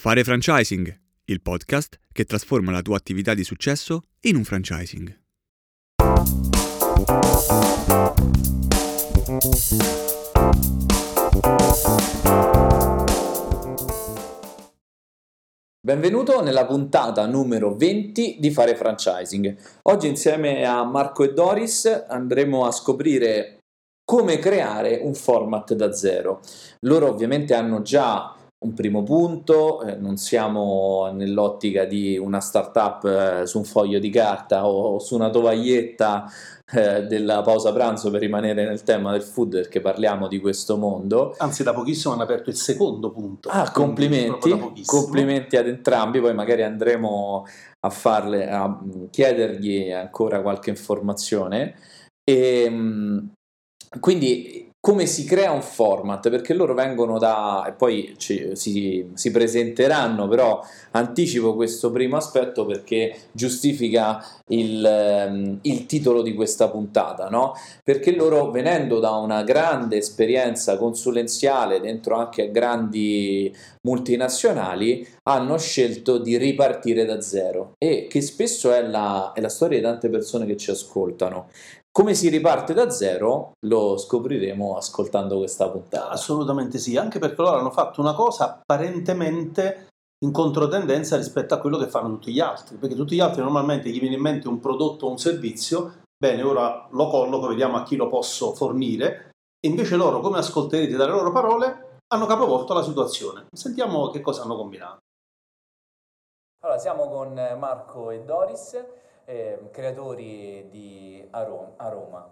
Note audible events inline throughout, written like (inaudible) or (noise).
Fare franchising, il podcast che trasforma la tua attività di successo in un franchising. Benvenuto nella puntata numero 20 di Fare Franchising. Oggi insieme a Marco e Doris andremo a scoprire come creare un format da zero. Loro ovviamente hanno già un primo punto, eh, non siamo nell'ottica di una startup eh, su un foglio di carta o su una tovaglietta eh, della pausa pranzo per rimanere nel tema del food perché parliamo di questo mondo. Anzi, da pochissimo hanno aperto il secondo punto. Ah, complimenti, complimenti ad entrambi, poi magari andremo a farle, a chiedergli ancora qualche informazione. E, ehm, quindi come si crea un format, perché loro vengono da, e poi ci, si, si, presenteranno, però anticipo questo primo aspetto perché giustifica il, ehm, il titolo di questa puntata, no? perché loro venendo da una grande esperienza consulenziale dentro anche grandi multinazionali, hanno scelto di ripartire da zero e che spesso è la, è la storia di tante persone che ci ascoltano. Come si riparte da zero lo scopriremo ascoltando questa puntata. Assolutamente sì, anche perché loro hanno fatto una cosa apparentemente in controtendenza rispetto a quello che fanno tutti gli altri, perché tutti gli altri normalmente gli viene in mente un prodotto o un servizio, bene, ora lo colloco, vediamo a chi lo posso fornire, e invece loro, come ascolterete dalle loro parole, hanno capovolto la situazione. Sentiamo che cosa hanno combinato. Allora, siamo con Marco e Doris eh, creatori di Arom- Aroma,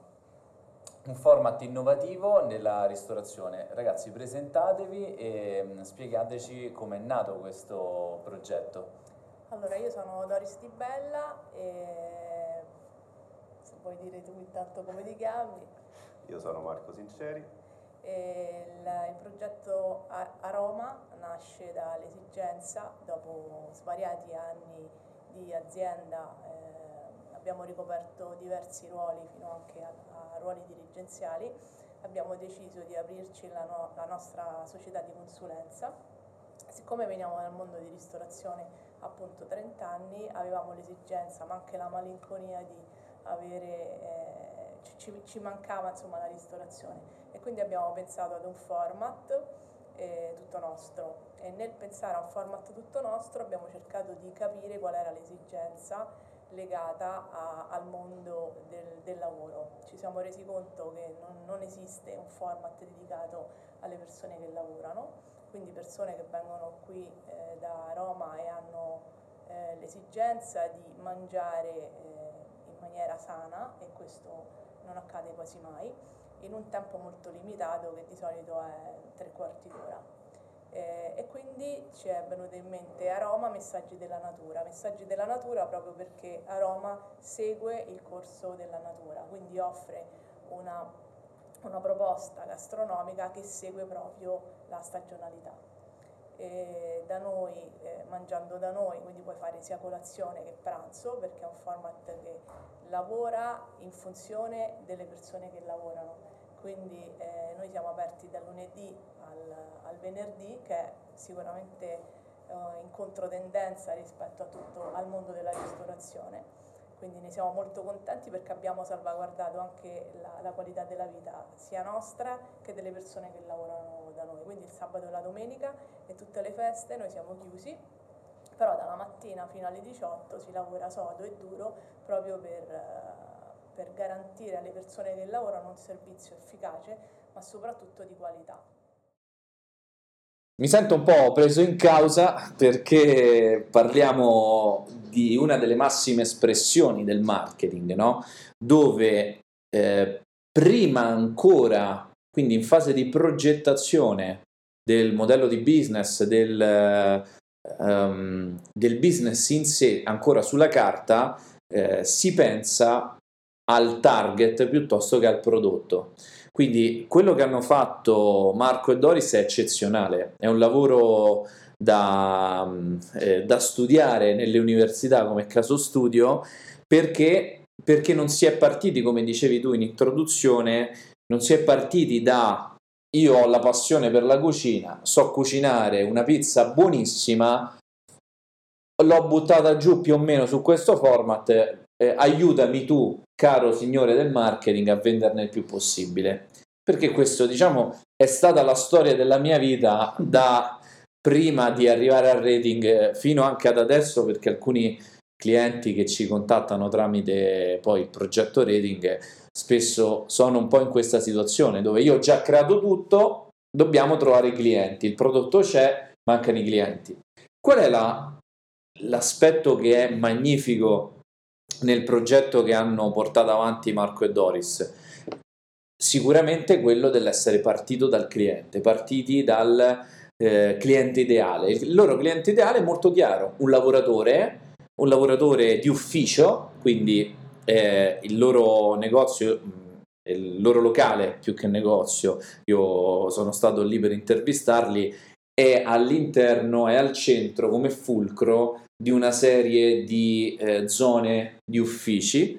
un format innovativo nella ristorazione. Ragazzi, presentatevi e mm, spiegateci com'è nato questo progetto. Allora, io sono Doris Di Bella e se vuoi dire tu intanto come ti chiami. Io sono Marco Sinceri. Il, il, progetto Aroma nasce dall'esigenza, dopo svariati anni di azienda eh, abbiamo ricoperto diversi ruoli fino anche a, a ruoli dirigenziali, abbiamo deciso di aprirci la, no, la nostra società di consulenza. Siccome veniamo dal mondo di ristorazione appunto 30 anni, avevamo l'esigenza, ma anche la malinconia di avere, eh, ci, ci, mancava insomma la ristorazione. E quindi abbiamo pensato ad un format eh, tutto nostro. E nel pensare a un format tutto nostro abbiamo cercato di capire qual era l'esigenza legata a, al mondo del, del, lavoro. Ci siamo resi conto che non, non, esiste un format dedicato alle persone che lavorano, quindi persone che vengono qui eh, da Roma e hanno eh, l'esigenza di mangiare eh, in maniera sana e questo non accade quasi mai, in un tempo molto limitato che di solito è tre quarti d'ora. Eh, e quindi ci è venuto in mente Aroma Messaggi della Natura, Messaggi della Natura proprio perché Aroma segue il corso della natura, quindi offre una, una proposta gastronomica che segue proprio la stagionalità. E da noi, eh, mangiando da noi, quindi puoi fare sia colazione che pranzo perché è un format che lavora in funzione delle persone che lavorano. Quindi eh, noi siamo aperti dal lunedì al, al venerdì che è sicuramente eh, in controtendenza rispetto a tutto, al mondo della ristorazione. Quindi ne siamo molto contenti perché abbiamo salvaguardato anche la, la qualità della vita sia nostra che delle persone che lavorano da noi. Quindi il sabato e la domenica e tutte le feste noi siamo chiusi, però dalla mattina fino alle 18 si lavora sodo e duro proprio per, per garantire alle persone che lavorano un servizio efficace ma soprattutto di qualità. Mi sento un po' preso in causa perché parliamo di una delle massime espressioni del marketing, no? dove eh, prima ancora, quindi in fase di progettazione del modello di business, del, um, del business in sé, ancora sulla carta, eh, si pensa al target piuttosto che al prodotto. Quindi quello che hanno fatto Marco e Doris è eccezionale, è un lavoro da, eh, da studiare nelle università come caso studio perché, perché non si è partiti, come dicevi tu in introduzione, non si è partiti da io ho la passione per la cucina, so cucinare una pizza buonissima, l'ho buttata giù più o meno su questo format, eh, aiutami tu, caro signore del marketing, a venderne il più possibile. Perché questo, diciamo, è stata la storia della mia vita da prima di arrivare al rating eh, fino anche ad adesso, perché alcuni clienti che ci contattano tramite poi il progetto rating spesso sono un po' in questa situazione dove io ho già creato tutto, dobbiamo trovare i clienti, il prodotto c'è, mancano i clienti. Qual è la, l'aspetto che è magnifico nel progetto che hanno portato avanti Marco e Doris? Sicuramente quello dell'essere partito dal cliente, partiti dal eh, cliente ideale. Il loro cliente ideale è molto chiaro, un lavoratore un lavoratore di ufficio, quindi eh, il loro negozio, il loro locale più che negozio, io sono stato lì per intervistarli, è all'interno, è al centro come fulcro di una serie di eh, zone di uffici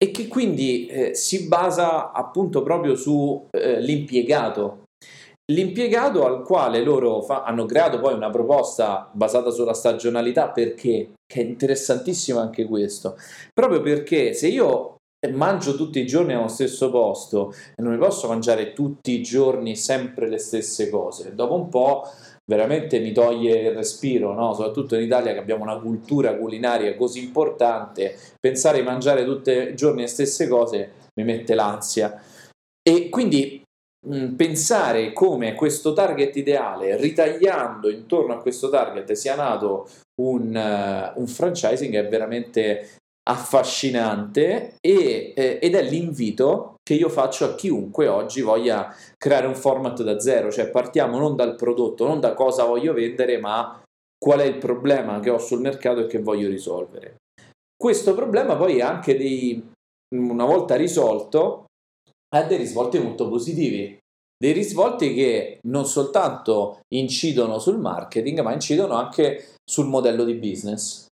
e che quindi eh, si basa appunto proprio sull'impiegato, eh, L'impiegato. Al quale loro fa, hanno creato poi una proposta basata sulla stagionalità perché, che è interessantissimo anche questo, proprio perché se io mangio tutti i giorni allo stesso posto e non mi posso mangiare tutti i giorni sempre le stesse cose, dopo un po' veramente mi toglie il respiro, no? soprattutto in Italia che abbiamo una cultura culinaria così importante, pensare di mangiare tutti i giorni le stesse cose mi mette l'ansia. E quindi Mm, pensare come questo target ideale, ritagliando intorno a questo target, sia nato un, uh, un franchising è veramente affascinante e, eh, ed è l'invito che io faccio a chiunque oggi voglia creare un format da zero, cioè partiamo non dal prodotto, non da cosa voglio vendere, ma qual è il problema che ho sul mercato e che voglio risolvere. Questo problema poi è anche dei, una volta risolto, ha dei risvolti molto positivi. Dei risvolti che non soltanto incidono sul marketing, ma incidono anche sul modello di business.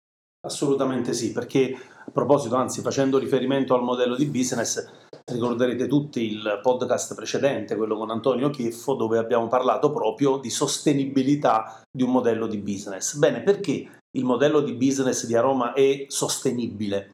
Assolutamente sì, perché a proposito, anzi facendo riferimento al modello di business, ricorderete tutti il podcast precedente, quello con Antonio Chieffo, dove abbiamo parlato proprio di sostenibilità di un modello di business. Bene, perché il modello di business di Aroma è sostenibile?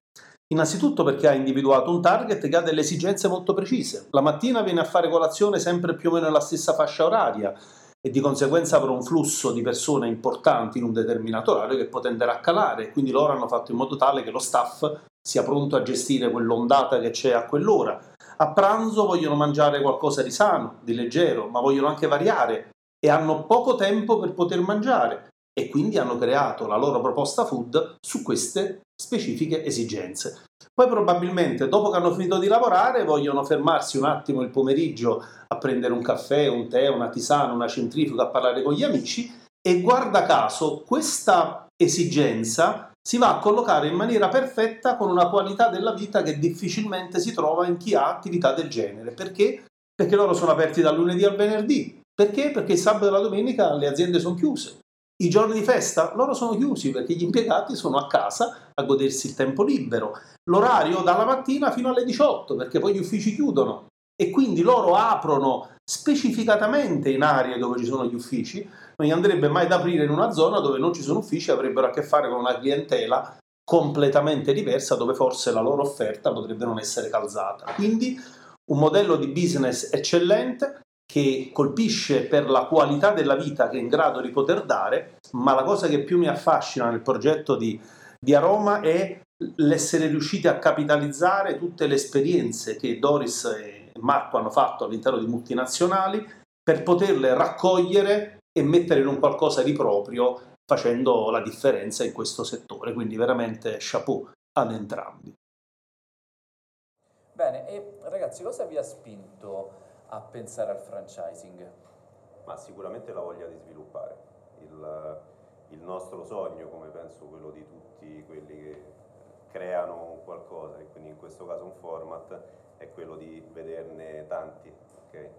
Innanzitutto perché ha individuato un target che ha delle esigenze molto precise. La mattina viene a fare colazione sempre più o meno nella stessa fascia oraria e di conseguenza avrà un flusso di persone importanti in un determinato orario che poi tenderà a calare. Quindi loro hanno fatto in modo tale che lo staff sia pronto a gestire quell'ondata che c'è a quell'ora. A pranzo vogliono mangiare qualcosa di sano, di leggero, ma vogliono anche variare e hanno poco tempo per poter mangiare e quindi hanno creato la loro proposta food su queste specifiche esigenze. Poi probabilmente dopo che hanno finito di lavorare vogliono fermarsi un attimo il pomeriggio a prendere un caffè, un tè, una tisana, una centrifuga, a parlare con gli amici e guarda caso questa esigenza si va a collocare in maniera perfetta con una qualità della vita che difficilmente si trova in chi ha attività del genere. Perché? Perché loro sono aperti dal lunedì al venerdì. Perché? Perché il sabato e la domenica le aziende sono chiuse. I giorni di festa loro sono chiusi perché gli impiegati sono a casa a godersi il tempo libero. L'orario dalla mattina fino alle 18 perché poi gli uffici chiudono e quindi loro aprono specificatamente in aree dove ci sono gli uffici. Non gli andrebbe mai da aprire in una zona dove non ci sono uffici, avrebbero a che fare con una clientela completamente diversa dove forse la loro offerta potrebbe non essere calzata. Quindi un modello di business eccellente che colpisce per la qualità della vita che è in grado di poter dare, ma la cosa che più mi affascina nel progetto di, di Aroma è l'essere riusciti a capitalizzare tutte le esperienze che Doris e Marco hanno fatto all'interno di multinazionali per poterle raccogliere e mettere in un qualcosa di proprio facendo la differenza in questo settore. Quindi veramente chapeau ad entrambi. Bene, e ragazzi, cosa vi ha spinto a pensare al franchising? Ma sicuramente la voglia di sviluppare. Il, il nostro sogno, come penso quello di tutti quelli che creano qualcosa, e quindi in questo caso un format, è quello di vederne tanti. Okay?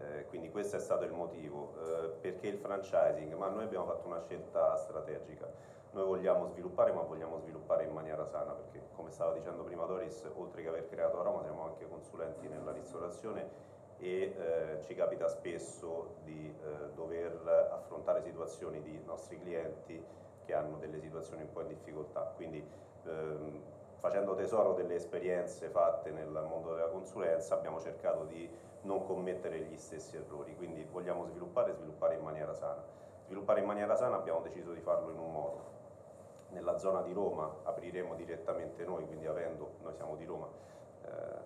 Eh, quindi questo è stato il motivo. Eh, perché il franchising? Ma noi abbiamo fatto una scelta strategica. Noi vogliamo sviluppare, ma vogliamo sviluppare in maniera sana, perché come stava dicendo prima Doris, oltre che aver creato Aroma, siamo anche consulenti nella ristorazione e eh, ci capita spesso di eh, dover affrontare situazioni di nostri clienti che hanno delle situazioni un po' in difficoltà. Quindi ehm, facendo tesoro delle esperienze fatte nel mondo della consulenza abbiamo cercato di non commettere gli stessi errori, quindi vogliamo sviluppare e sviluppare in maniera sana. Sviluppare in maniera sana abbiamo deciso di farlo in un modo. Nella zona di Roma apriremo direttamente noi, quindi avendo, noi siamo di Roma,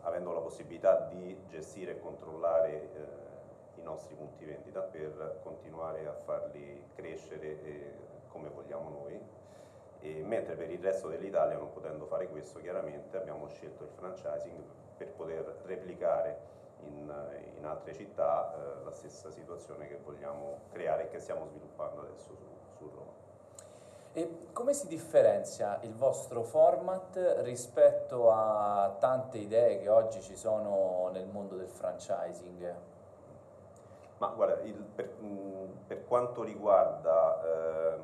avendo la possibilità di gestire e controllare eh, i nostri punti vendita per continuare a farli crescere eh, come vogliamo noi. E mentre per il resto dell'Italia, non potendo fare questo, chiaramente abbiamo scelto il franchising per poter replicare in, in altre città eh, la stessa situazione che vogliamo creare e che stiamo sviluppando adesso su, su Roma. E come si differenzia il vostro format rispetto a tante idee che oggi ci sono nel mondo del franchising? Ma guarda, il, per, per, quanto riguarda eh,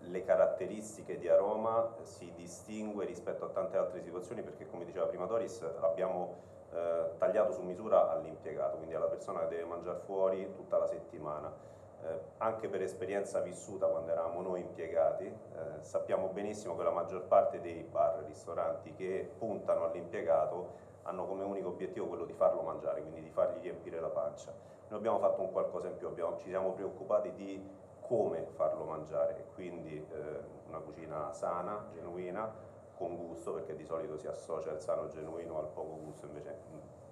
le caratteristiche di Aroma si distingue rispetto a tante altre situazioni perché come diceva prima Doris abbiamo eh, tagliato su misura all'impiegato, quindi alla persona che deve mangiare fuori tutta la settimana. Eh, anche per esperienza vissuta quando eravamo noi impiegati, eh, sappiamo benissimo che la maggior parte dei bar, ristoranti che puntano all'impiegato hanno come unico obiettivo quello di farlo mangiare, quindi di fargli riempire la pancia. Noi abbiamo fatto un qualcosa in più, abbiamo, ci siamo preoccupati di come farlo mangiare, quindi eh, una cucina sana, genuina, con gusto, perché di solito si associa il sano genuino al poco gusto, invece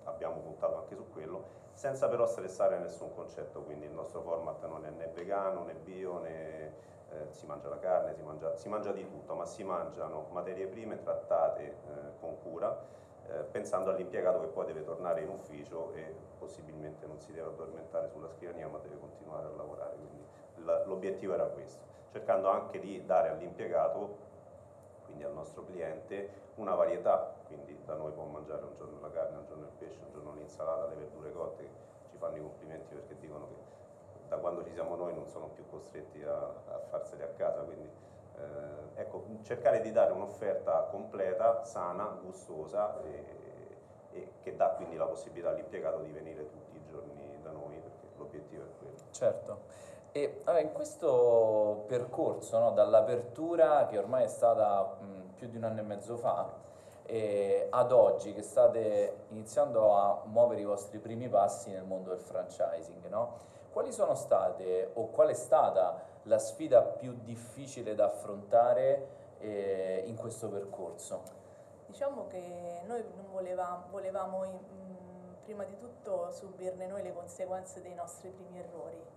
abbiamo puntato anche su quello, senza però stressare nessun concetto, quindi il nostro format non è né vegano né bio né eh, si mangia la carne, si mangia, si mangia, di tutto, ma si mangiano materie prime trattate eh, con cura, eh, pensando all'impiegato che poi deve tornare in ufficio e possibilmente non si deve addormentare sulla scrivania ma deve continuare a lavorare, quindi l'obiettivo era questo, cercando anche di dare all'impiegato quindi al nostro cliente, una varietà, quindi da noi può mangiare un giorno la carne, un giorno il pesce, un giorno l'insalata, le verdure cotte, ci fanno i complimenti perché dicono che da quando ci siamo noi non sono più costretti a, a farseli a casa, quindi eh, ecco, cercare di dare un'offerta completa, sana, gustosa e, e che dà quindi la possibilità all'impiegato di venire tutti i giorni da noi perché l'obiettivo è quello. Certo. E allora, in questo percorso, no, dall'apertura che ormai è stata mh, più di un anno e mezzo fa, eh, ad oggi che state iniziando a muovere i vostri primi passi nel mondo del franchising, no? quali sono state o qual è stata la sfida più difficile da affrontare eh, in questo percorso? Diciamo che noi non volevamo, volevamo in, prima di tutto subirne noi le conseguenze dei nostri primi errori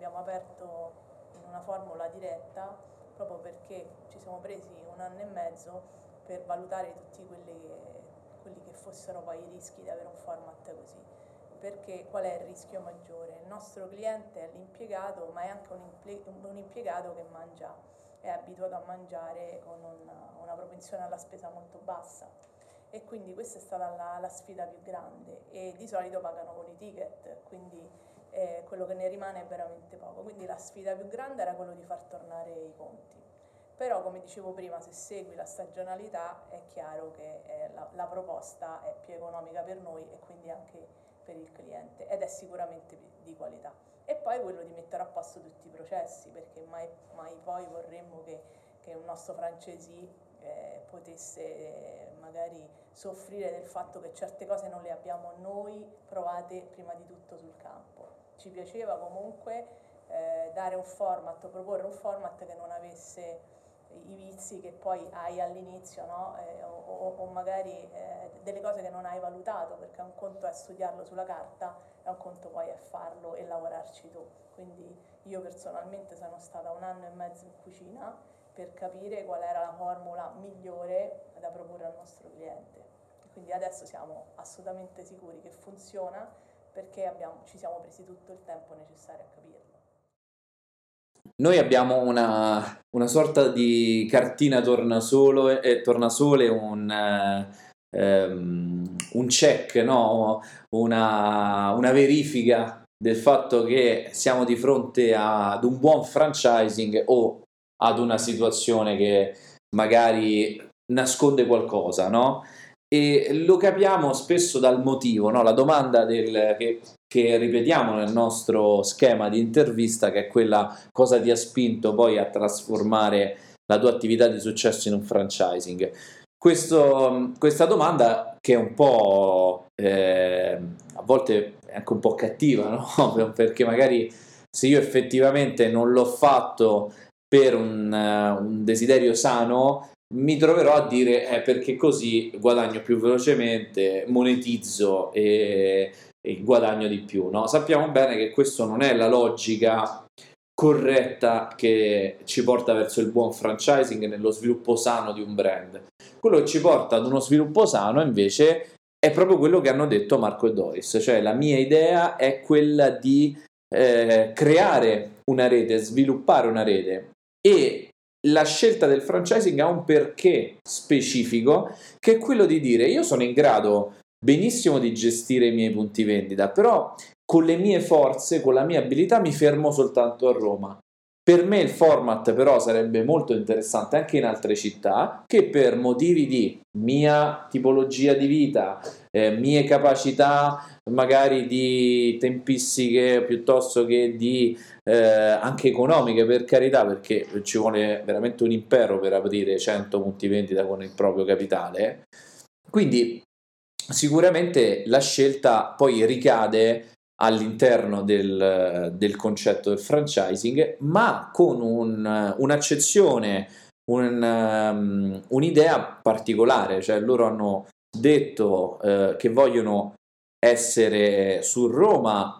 abbiamo aperto in una formula diretta proprio perché ci siamo presi un anno e mezzo per valutare tutti quelli che, quelli che fossero poi i rischi di avere un format così. Perché qual è il rischio maggiore? Il nostro cliente è l'impiegato, ma è anche un, impiegato che mangia, è abituato a mangiare con una, una propensione alla spesa molto bassa e quindi questa è stata la, la, sfida più grande e di solito pagano con i ticket, quindi eh, quello che ne rimane è veramente poco. Quindi la sfida più grande era quello di far tornare i conti. Però come dicevo prima, se segui la stagionalità è chiaro che eh, la, la, proposta è più economica per noi e quindi anche per il cliente ed è sicuramente di qualità. E poi quello di mettere a posto tutti i processi, perché mai, mai poi vorremmo che, che un nostro francesi eh, potesse eh, magari soffrire del fatto che certe cose non le abbiamo noi provate prima di tutto sul campo ci piaceva comunque eh, dare un format, proporre un format che non avesse i vizi che poi hai all'inizio, no? eh, o, o, magari eh, delle cose che non hai valutato, perché un conto è studiarlo sulla carta e un conto poi è farlo e lavorarci tu. Quindi io personalmente sono stata un anno e mezzo in cucina per capire qual era la formula migliore da proporre al nostro cliente. Quindi adesso siamo assolutamente sicuri che funziona perché abbiamo, ci siamo presi tutto il tempo necessario a capirlo. Noi abbiamo una, una sorta di cartina tornasole, eh, tornasole un, eh, um, un check, no? una, una verifica del fatto che siamo di fronte ad un buon franchising o ad una situazione che magari nasconde qualcosa, no? E lo capiamo spesso dal motivo, no? la domanda del, che, che, ripetiamo nel nostro schema di intervista, che è quella cosa ti ha spinto poi a trasformare la tua attività di successo in un franchising. Questo, questa domanda che è un po' eh, a volte è anche un po' cattiva, no? (laughs) perché magari se io effettivamente non l'ho fatto per un, un desiderio sano, mi troverò a dire eh, perché così guadagno più velocemente, monetizzo e, e guadagno di più. No? Sappiamo bene che questa non è la logica corretta che ci porta verso il buon franchising nello sviluppo sano di un brand. Quello che ci porta ad uno sviluppo sano invece è proprio quello che hanno detto Marco e Doris, cioè la mia idea è quella di eh, creare una rete, sviluppare una rete e la scelta del franchising ha un perché specifico che è quello di dire io sono in grado benissimo di gestire i miei punti vendita, però con le mie forze, con la mia abilità mi fermo soltanto a Roma. Per me il format però sarebbe molto interessante anche in altre città che per motivi di mia tipologia di vita, eh, mie capacità magari di tempistiche piuttosto che di eh, anche economiche per carità perché ci vuole veramente un impero per aprire 100 punti vendita con il proprio capitale. Quindi sicuramente la scelta poi ricade all'interno del, del concetto del franchising, ma con un, un'accezione, un, um, un'idea particolare, cioè loro hanno detto uh, che vogliono essere su Roma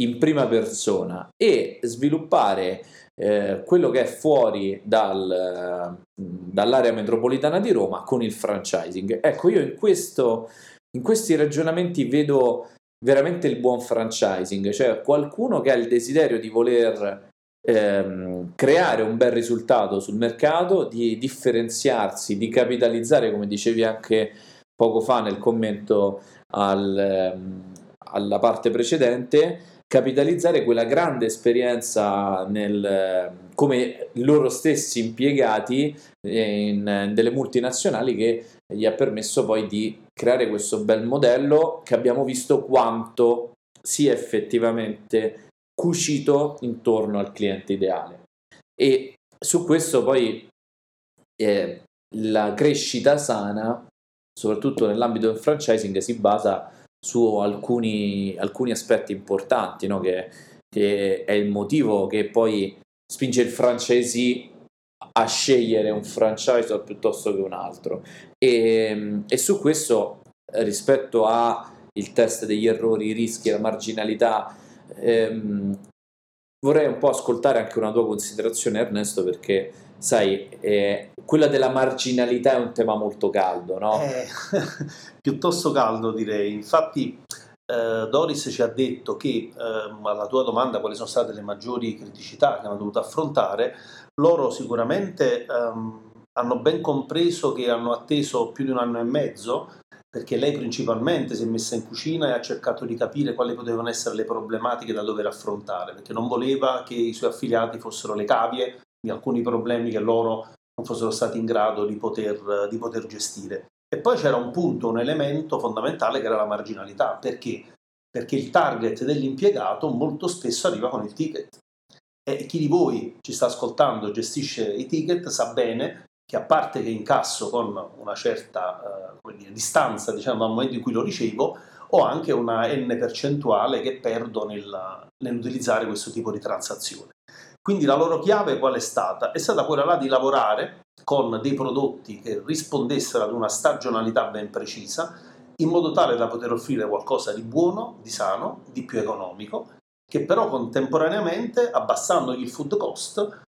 in prima persona e sviluppare eh, quello che è fuori dal, dall'area metropolitana di Roma con il franchising. Ecco, io in, questo, in questi ragionamenti vedo veramente il buon franchising, cioè qualcuno che ha il desiderio di voler ehm, creare un bel risultato sul mercato, di differenziarsi, di capitalizzare, come dicevi anche poco fa nel commento al, ehm, alla parte precedente, capitalizzare quella grande esperienza nel, come loro stessi impiegati in, in delle multinazionali che gli ha permesso poi di creare questo bel modello che abbiamo visto quanto sia effettivamente cucito intorno al cliente ideale. E su questo poi eh, la crescita sana, soprattutto nell'ambito del franchising, si basa su alcuni, alcuni aspetti importanti, no? che, che, è il motivo che poi spinge il franchisee a scegliere un franchise piuttosto che un altro. E, e su questo, rispetto al test degli errori, i rischi, la marginalità, ehm, vorrei un po' ascoltare anche una tua considerazione, Ernesto, perché sai, eh, quella della marginalità è un tema molto caldo, no? Eh, (laughs) piuttosto caldo direi. Infatti eh, Doris ci ha detto che ehm, alla tua domanda quali sono state le maggiori criticità che hanno dovuto affrontare, loro sicuramente ehm, hanno ben compreso che hanno atteso più di un anno e mezzo perché lei principalmente si è messa in cucina e ha cercato di capire quali potevano essere le problematiche da dover affrontare, perché non voleva che i suoi affiliati fossero le cavie di alcuni problemi che loro non fossero stati in grado di poter, di poter gestire. E poi c'era un punto, un elemento fondamentale che era la marginalità. Perché? Perché il target dell'impiegato molto spesso arriva con il ticket. E chi di voi ci sta ascoltando, gestisce i ticket, sa bene che a parte che incasso con una certa eh, dire, distanza diciamo, dal momento in cui lo ricevo, ho anche una n percentuale che perdo nel, nell'utilizzare questo tipo di transazione. Quindi la loro chiave qual è stata? È stata quella là di lavorare con dei prodotti che rispondessero ad una stagionalità ben precisa, in modo tale da poter offrire qualcosa di buono, di sano, di più economico, che però contemporaneamente, abbassandogli il food cost,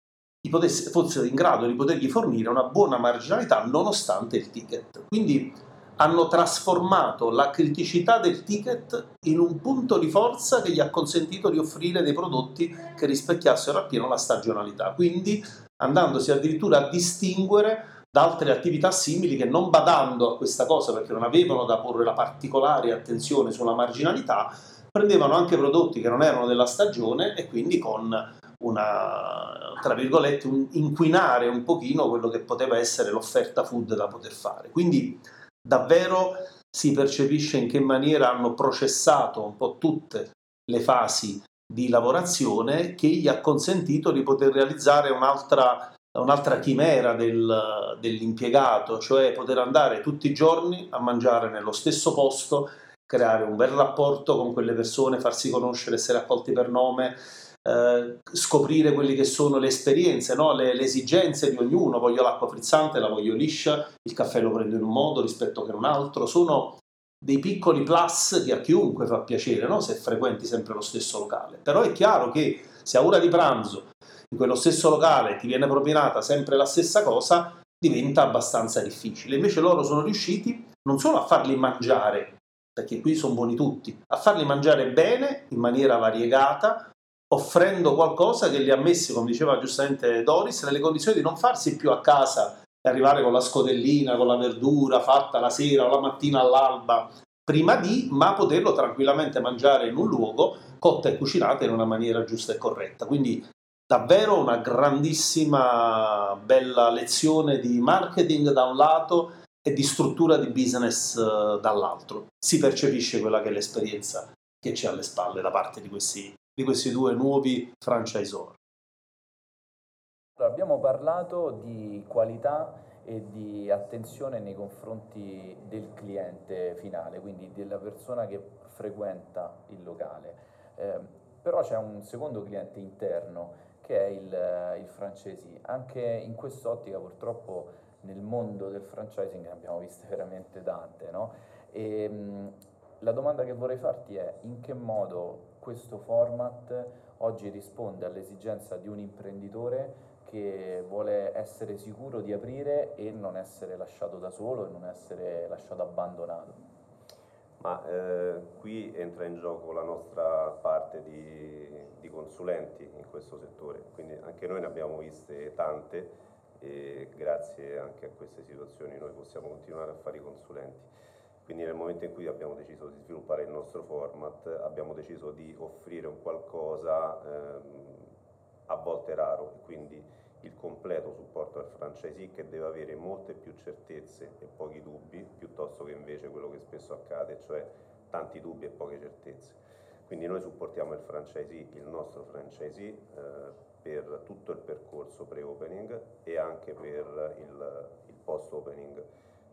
fossero in grado di potergli fornire una buona marginalità nonostante il ticket. Quindi hanno trasformato la criticità del ticket in un punto di forza che gli ha consentito di offrire dei prodotti che rispecchiassero appieno la stagionalità, quindi andandosi addirittura a distinguere da altre attività simili che non badando a questa cosa perché non avevano da porre la particolare attenzione sulla marginalità, prendevano anche prodotti che non erano della stagione e quindi con una, tra virgolette, un inquinare un pochino quello che poteva essere l'offerta food da poter fare. Quindi davvero si percepisce in che maniera hanno processato un po' tutte le fasi di lavorazione che gli ha consentito di poter realizzare un'altra, un'altra chimera del, dell'impiegato, cioè poter andare tutti i giorni a mangiare nello stesso posto, creare un bel rapporto con quelle persone, farsi conoscere, essere accolti per nome, eh, scoprire quelle che sono le esperienze, no? le, le, esigenze di ognuno. Voglio l'acqua frizzante, la voglio liscia, il caffè lo prendo in un modo rispetto che in un altro. Sono dei piccoli plus che a chiunque fa piacere, no? se frequenti sempre lo stesso locale. Però è chiaro che se a ora di pranzo in quello stesso locale ti viene propinata sempre la stessa cosa, diventa abbastanza difficile. Invece loro sono riusciti non solo a farli mangiare, perché qui sono buoni tutti, a farli mangiare bene, in maniera variegata, offrendo qualcosa che li ha messi, come diceva giustamente Doris, nelle condizioni di non farsi più a casa e arrivare con la scodellina, con la verdura fatta la sera o la mattina all'alba, prima di, ma poterlo tranquillamente mangiare in un luogo cotta e cucinata in una maniera giusta e corretta. Quindi davvero una grandissima bella lezione di marketing da un lato e di struttura di business uh, dall'altro. Si percepisce quella che è l'esperienza che c'è alle spalle da parte di questi di questi due nuovi franchisor. Abbiamo parlato di qualità e di attenzione nei confronti del cliente finale, quindi della persona che frequenta il locale. Eh, però c'è un secondo cliente interno che è il, il franchisee. Anche in quest'ottica purtroppo nel mondo del franchising ne abbiamo viste (laughs) veramente tante. No? E, mh, la domanda che vorrei farti è in che modo questo format oggi risponde all'esigenza di un imprenditore che vuole essere sicuro di aprire e non essere lasciato da solo e non essere lasciato abbandonato. Ma eh, qui entra in gioco la nostra parte di, di, consulenti in questo settore, quindi anche noi ne abbiamo viste tante e grazie anche a queste situazioni noi possiamo continuare a fare i consulenti. Quindi nel momento in cui abbiamo deciso di sviluppare il nostro format, abbiamo deciso di offrire un qualcosa ehm, a volte raro, quindi il completo supporto al franchisee che deve avere molte più certezze e pochi dubbi, piuttosto che invece quello che spesso accade, cioè tanti dubbi e poche certezze. Quindi noi supportiamo il franchisee, il nostro franchisee, eh, per tutto il percorso pre-opening e anche per il, il post-opening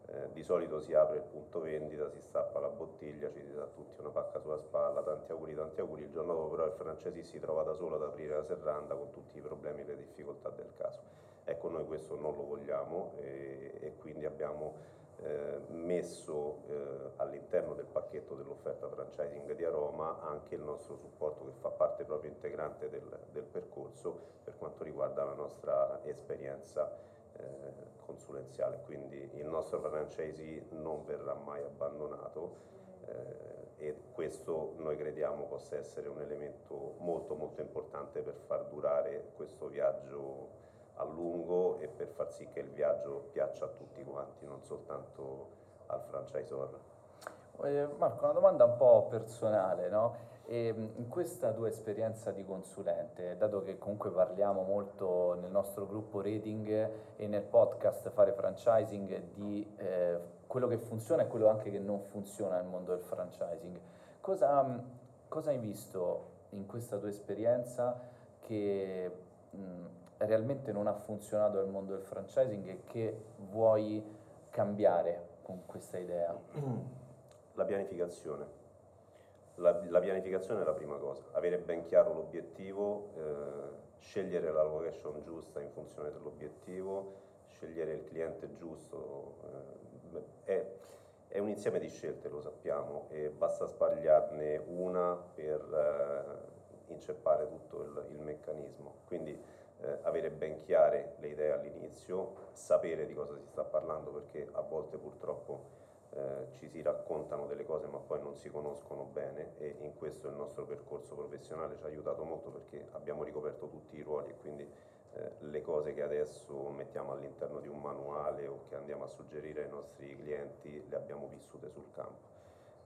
eh, di solito si apre il punto vendita, si stappa la bottiglia, ci si dà tutti una pacca sulla spalla, tanti auguri, tanti auguri, il giorno dopo però il francese si trova da solo ad aprire la serranda con tutti i problemi e le difficoltà del caso. Ecco, noi questo non lo vogliamo e, e quindi abbiamo eh, messo eh, all'interno del pacchetto dell'offerta franchising di Aroma anche il nostro supporto che fa parte proprio integrante del, del percorso per quanto riguarda la nostra esperienza consulenziale, quindi il nostro franchisee non verrà mai abbandonato eh, e questo noi crediamo possa essere un elemento molto molto importante per far durare questo viaggio a lungo e per far sì che il viaggio piaccia a tutti quanti, non soltanto al franchisor. Eh, Marco, una domanda un po' personale, no? E ehm, in questa tua esperienza di consulente, dato che comunque parliamo molto nel nostro gruppo rating e nel podcast fare franchising di eh, quello che funziona e quello anche che non funziona nel mondo del franchising, cosa, cosa hai visto in questa tua esperienza che mh, realmente non ha funzionato nel mondo del franchising e che vuoi cambiare con questa idea? (clears throat) La pianificazione la, la, pianificazione è la prima cosa, avere ben chiaro l'obiettivo, eh, scegliere la location giusta in funzione dell'obiettivo, scegliere il cliente giusto, eh, è, è, un insieme di scelte, lo sappiamo, e basta sbagliarne una per eh, inceppare tutto il, il meccanismo. Quindi eh, avere ben chiare le idee all'inizio, sapere di cosa si sta parlando perché a volte purtroppo eh, ci si raccontano delle cose ma poi non si conoscono bene e in questo il nostro percorso professionale ci ha aiutato molto perché abbiamo ricoperto tutti i ruoli e quindi eh, le cose che adesso mettiamo all'interno di un manuale o che andiamo a suggerire ai nostri clienti le abbiamo vissute sul campo.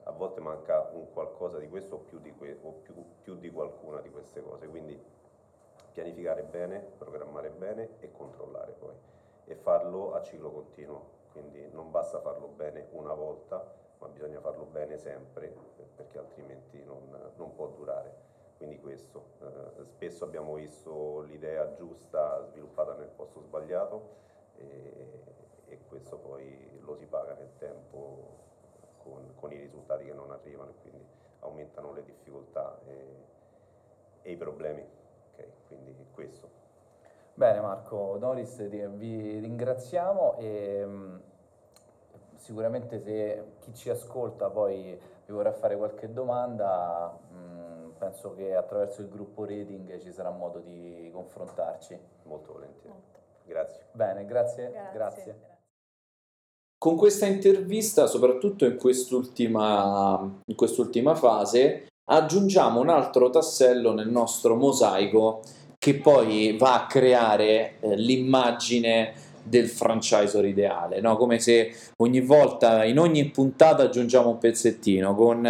A volte manca un qualcosa di questo o più di, que- o più, più di qualcuna di queste cose, quindi pianificare bene, programmare bene e controllare poi e farlo a ciclo continuo quindi non basta farlo bene una volta, ma bisogna farlo bene sempre perché altrimenti non, non può durare. Quindi questo, eh, spesso abbiamo visto l'idea giusta sviluppata nel posto sbagliato e, e questo poi lo si paga nel tempo con, con, i risultati che non arrivano e quindi aumentano le difficoltà e, e i problemi. Okay, quindi questo. Bene Marco, Doris vi ringraziamo e mm, sicuramente se chi ci ascolta poi vi vorrà fare qualche domanda, mh, mm, penso che attraverso il gruppo rating ci sarà modo di confrontarci. Molto volentieri. Molto. Grazie. Bene, grazie. grazie. grazie. Con questa intervista, soprattutto in quest'ultima, in quest'ultima fase, aggiungiamo un altro tassello nel nostro mosaico che poi va a creare eh, l'immagine del franchisor ideale, no? come se ogni volta, in ogni puntata aggiungiamo un pezzettino. Con,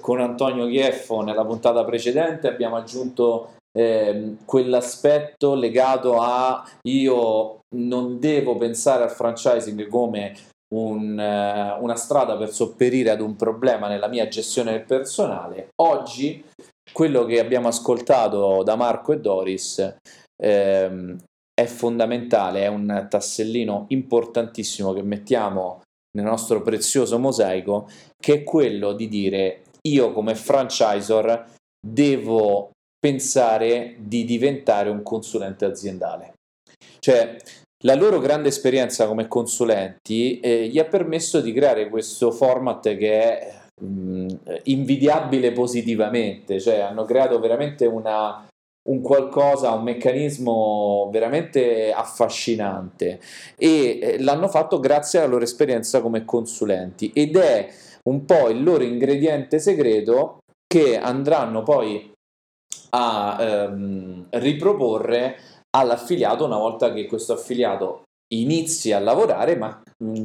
con Antonio Chieffo nella puntata precedente abbiamo aggiunto eh, quell'aspetto legato a io non devo pensare al franchising come un, uh, una strada per sopperire ad un problema nella mia gestione del personale. Oggi quello che abbiamo ascoltato da Marco e Doris ehm, è fondamentale, è un tassellino importantissimo che mettiamo nel nostro prezioso mosaico, che è quello di dire io come franchisor devo pensare di diventare un consulente aziendale. Cioè, la loro grande esperienza come consulenti eh, gli ha permesso di creare questo format che è mh, invidiabile positivamente, cioè hanno creato veramente una, un qualcosa, un meccanismo veramente affascinante. E eh, l'hanno fatto grazie alla loro esperienza come consulenti. Ed è un po' il loro ingrediente segreto che andranno poi a ehm, riproporre all'affiliato una volta che questo affiliato inizi a lavorare, ma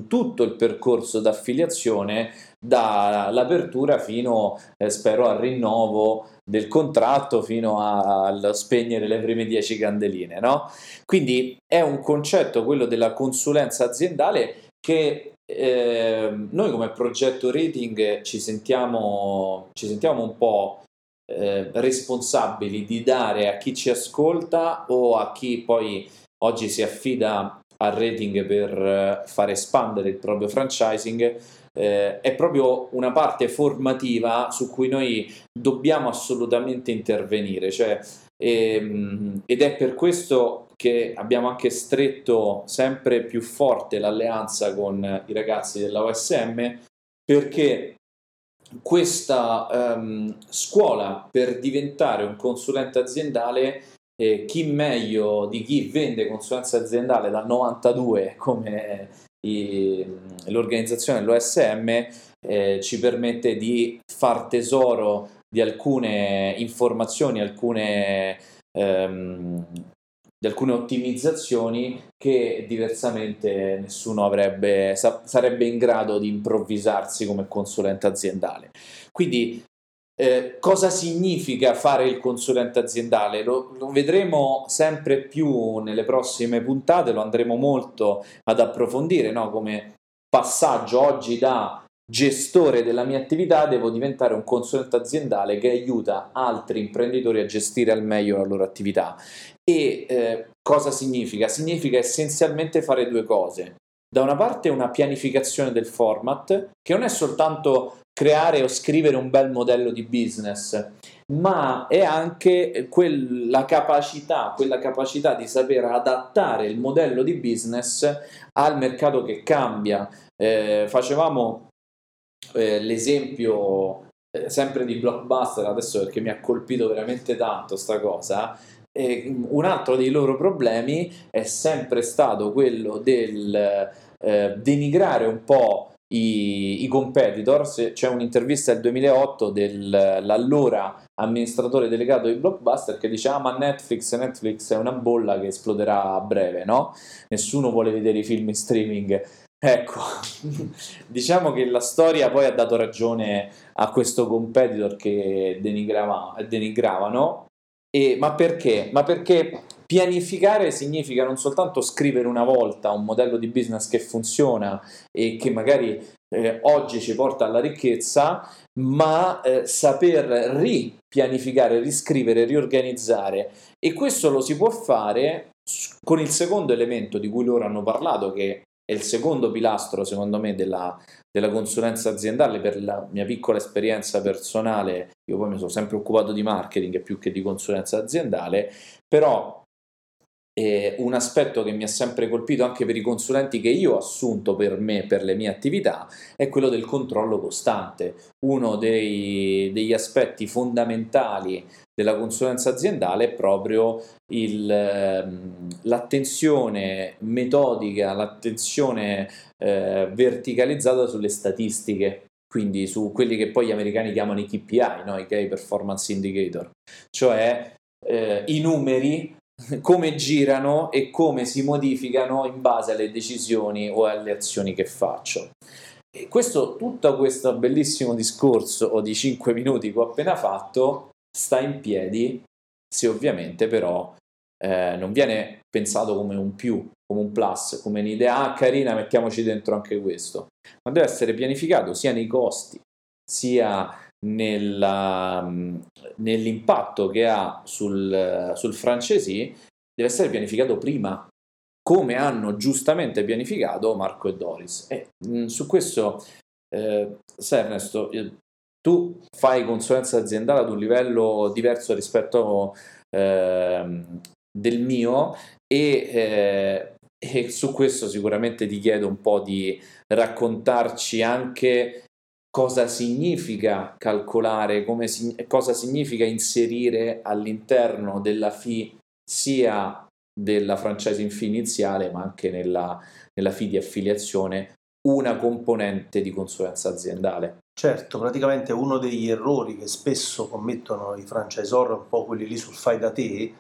tutto il percorso d'affiliazione dall'apertura fino, eh, spero, al rinnovo del contratto fino a, spegnere le prime 10 candeline. No? Quindi è un concetto, quello della consulenza aziendale, che eh, noi come progetto rating ci sentiamo, ci sentiamo un po' eh, responsabili di dare a chi ci ascolta o a chi poi oggi si affida al rating per eh, far espandere il proprio franchising eh, è proprio una parte formativa su cui noi dobbiamo assolutamente intervenire cioè, ehm, ed è per questo che abbiamo anche stretto sempre più forte l'alleanza con i ragazzi della OSM perché questa um, scuola per diventare un consulente aziendale eh, chi meglio di chi vende consulenza aziendale dal 92 come i, l'organizzazione dell'OSM eh, ci permette di far tesoro di alcune informazioni, alcune ehm, di alcune ottimizzazioni che diversamente nessuno avrebbe, sa, sarebbe in grado di improvvisarsi come consulente aziendale. Quindi eh, cosa significa fare il consulente aziendale? Lo, lo, vedremo sempre più nelle prossime puntate, lo andremo molto ad approfondire no? come passaggio oggi da gestore della mia attività devo diventare un consulente aziendale che aiuta altri imprenditori a gestire al meglio la loro attività e eh, cosa significa? Significa essenzialmente fare due cose. Da una parte una pianificazione del format, che non è soltanto creare o scrivere un bel modello di business, ma è anche quella capacità, quella capacità di saper adattare il modello di business al mercato che cambia. Eh, facevamo eh, l'esempio eh, sempre di blockbuster adesso perché mi ha colpito veramente tanto sta cosa e un altro dei loro problemi è sempre stato quello del eh, denigrare un po' i, i competitor. C'è un'intervista del 2008 dell'allora amministratore delegato di Blockbuster che dice: Ah, ma Netflix, Netflix è una bolla che esploderà a breve, no? Nessuno vuole vedere i film in streaming. Ecco, (laughs) diciamo che la storia poi ha dato ragione a questo competitor che denigrava, denigravano e, ma perché? Ma perché pianificare significa non soltanto scrivere una volta un modello di business che funziona e che magari eh, oggi ci porta alla ricchezza, ma eh, saper ripianificare, riscrivere, riorganizzare. E questo lo si può fare con il secondo elemento di cui loro hanno parlato, che è il secondo pilastro, secondo me, della, della consulenza aziendale per la mia piccola esperienza personale. Io poi mi sono sempre occupato di marketing più che di consulenza aziendale, però eh, un aspetto che mi ha sempre colpito anche per i consulenti che io ho assunto per me, per le mie attività, è quello del controllo costante. Uno dei, degli aspetti fondamentali della consulenza aziendale è proprio il, ehm, l'attenzione metodica, l'attenzione eh, verticalizzata sulle statistiche, quindi su quelli che poi gli americani chiamano i KPI, no? i Key Performance Indicator, cioè eh, i numeri come girano e come si modificano in base alle decisioni o alle azioni che faccio. E questo, tutto questo bellissimo discorso di 5 minuti che ho appena fatto sta in piedi se ovviamente però eh, non viene pensato come un più, come un plus, come un'idea ah, carina, mettiamoci dentro anche questo, ma deve essere pianificato sia nei costi, sia nella, mm, nell'impatto che ha sul, sul francesi, deve essere pianificato prima, come hanno giustamente pianificato Marco e Doris. E mh, mm, su questo, eh, sai Ernesto, tu fai consulenza aziendale ad un livello diverso rispetto eh, del mio e, eh, e su questo sicuramente ti chiedo un po' di raccontarci anche cosa significa calcolare, si, cosa significa inserire all'interno della fee sia della franchising fee iniziale ma anche nella, nella fee di affiliazione una componente di consulenza aziendale. Certo, praticamente uno degli errori che spesso commettono i franchisor, un po' quelli lì sul fai da te,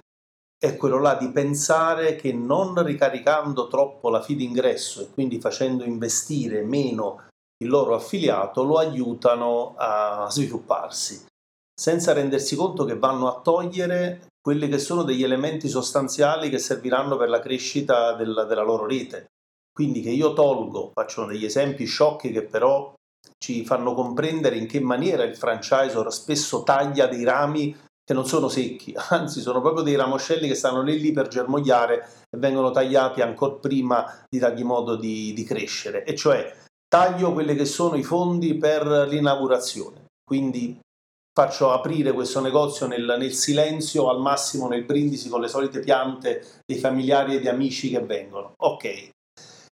è quello là di pensare che non ricaricando troppo la fee d'ingresso e quindi facendo investire meno il loro affiliato lo aiutano a svilupparsi, senza rendersi conto che vanno a togliere quelli che sono degli elementi sostanziali che serviranno per la crescita del, della loro rete. Quindi che io tolgo, faccio degli esempi sciocchi che però ci fanno comprendere in che maniera il franchisor spesso taglia dei rami che non sono secchi, (laughs) anzi sono proprio dei ramoscelli che stanno lì lì per germogliare e vengono tagliati ancora prima di dargli modo di, di crescere, e cioè taglio quelli che sono i fondi per l'inaugurazione, quindi faccio aprire questo negozio nel, nel, silenzio, al massimo nel brindisi con le solite piante dei familiari e di amici che vengono. Ok,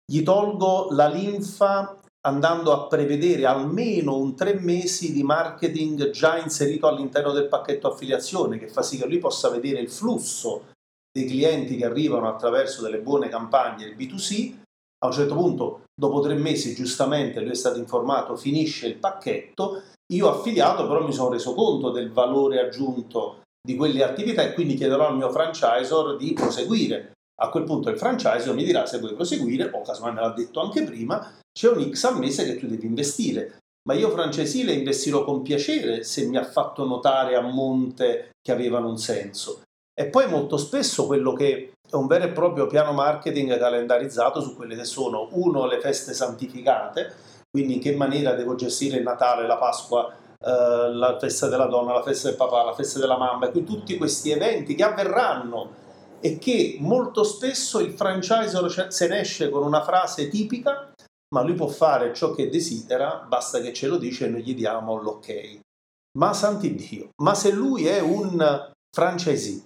gli tolgo la linfa andando a prevedere almeno un tre mesi di marketing già inserito all'interno del pacchetto affiliazione, che fa sì che lui possa vedere il flusso dei clienti che arrivano attraverso delle buone campagne il B2C. A un certo punto, dopo tre mesi, giustamente lui è stato informato, finisce il pacchetto. Io affiliato però mi sono reso conto del valore aggiunto di quelle attività e quindi chiederò al mio franchisor di proseguire. A quel punto il franchisor mi dirà se vuoi proseguire, o casomai me l'ha detto anche prima, c'è un X al mese che tu devi investire. Ma io francesile investirò con piacere se mi ha fatto notare a monte che avevano un senso. E poi molto spesso quello che è un vero e proprio piano marketing calendarizzato su quelle che sono, uno, le feste santificate, quindi in che maniera devo gestire il Natale, la Pasqua, eh, la festa della donna, la festa del papà, la festa della mamma, e quindi tutti questi eventi che avverranno e che molto spesso il franchisor se ne esce con una frase tipica ma lui può fare ciò che desidera, basta che ce lo dice e noi gli diamo l'ok. Ma santi Dio, ma se lui è un franchisee,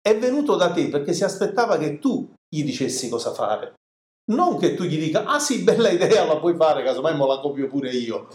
è venuto da te perché si aspettava che tu gli dicessi cosa fare. Non che tu gli dica, ah sì, bella idea, la puoi fare, casomai me la copio pure io.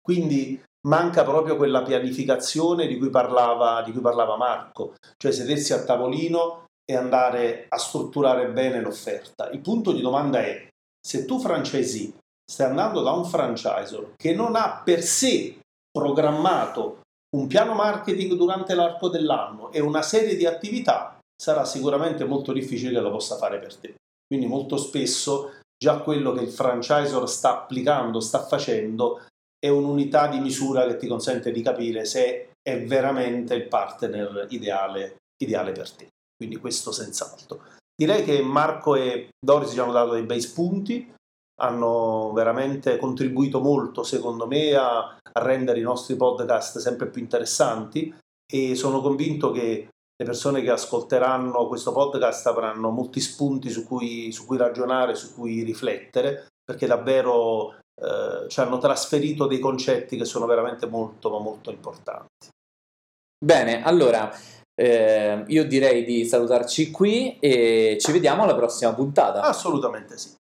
Quindi manca proprio quella pianificazione di cui parlava, di cui parlava Marco, cioè sedersi a tavolino e andare a strutturare bene l'offerta. Il punto di domanda è, se tu franchisee stai andando da un franchisor che non ha per sé programmato un piano marketing durante l'arco dell'anno e una serie di attività, sarà sicuramente molto difficile che lo possa fare per te. Quindi molto spesso già quello che il franchisor sta applicando, sta facendo, è un'unità di misura che ti consente di capire se è veramente il partner ideale, ideale per te. quindi questo senz'altro. Direi che Marco e Doris ci hanno dato dei bei spunti, hanno veramente contribuito molto, secondo me, a, a rendere i nostri podcast sempre più interessanti e sono convinto che le persone che ascolteranno questo podcast avranno molti spunti su cui, su cui ragionare, su cui riflettere, perché davvero eh, ci hanno trasferito dei concetti che sono veramente molto, molto importanti. Bene, allora eh, io direi di salutarci qui e ci vediamo alla prossima puntata. Assolutamente sì.